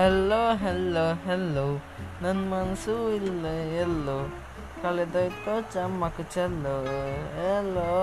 Hello, hello, hello. Nan mansu hello. yello. Kaledai to chamma Hello.